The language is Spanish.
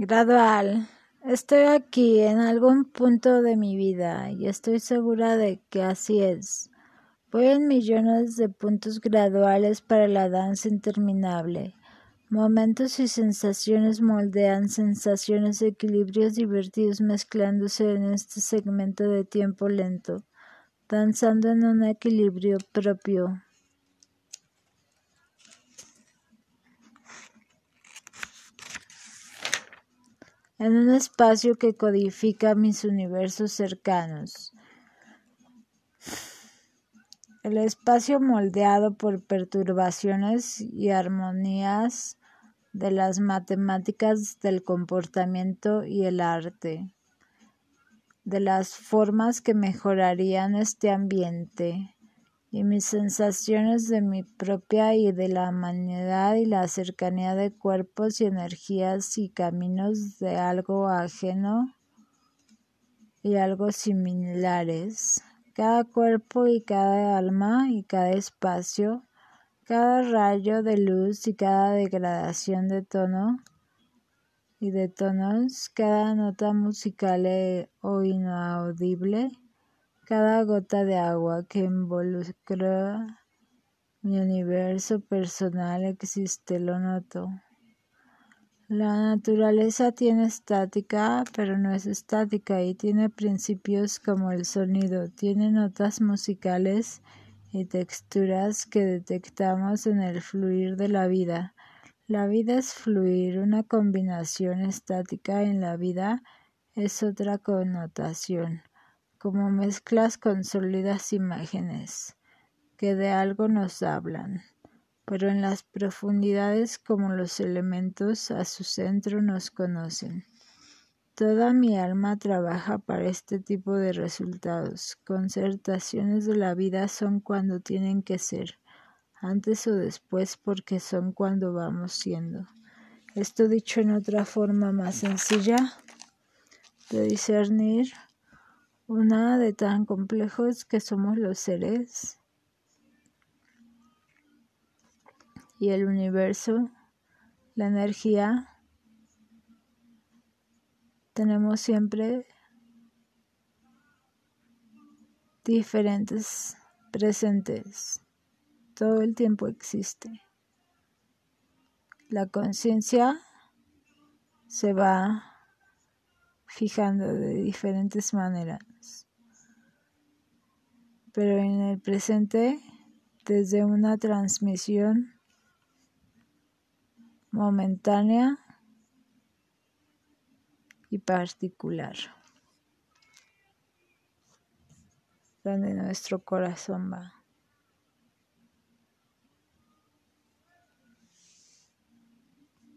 Gradual. Estoy aquí en algún punto de mi vida y estoy segura de que así es. Voy en millones de puntos graduales para la danza interminable. Momentos y sensaciones moldean sensaciones equilibrios divertidos mezclándose en este segmento de tiempo lento, danzando en un equilibrio propio. En un espacio que codifica mis universos cercanos. El espacio moldeado por perturbaciones y armonías de las matemáticas del comportamiento y el arte, de las formas que mejorarían este ambiente y mis sensaciones de mi propia y de la humanidad y la cercanía de cuerpos y energías y caminos de algo ajeno y algo similares. Cada cuerpo y cada alma y cada espacio, cada rayo de luz y cada degradación de tono y de tonos, cada nota musical o inaudible cada gota de agua que involucra mi universo personal existe, lo noto. La naturaleza tiene estática, pero no es estática y tiene principios como el sonido, tiene notas musicales y texturas que detectamos en el fluir de la vida. La vida es fluir, una combinación estática en la vida es otra connotación como mezclas con sólidas imágenes que de algo nos hablan, pero en las profundidades como los elementos a su centro nos conocen. Toda mi alma trabaja para este tipo de resultados. Concertaciones de la vida son cuando tienen que ser, antes o después porque son cuando vamos siendo. Esto dicho en otra forma más sencilla de discernir una de tan complejos que somos los seres y el universo, la energía, tenemos siempre diferentes presentes. Todo el tiempo existe. La conciencia se va fijando de diferentes maneras pero en el presente desde una transmisión momentánea y particular, donde nuestro corazón va.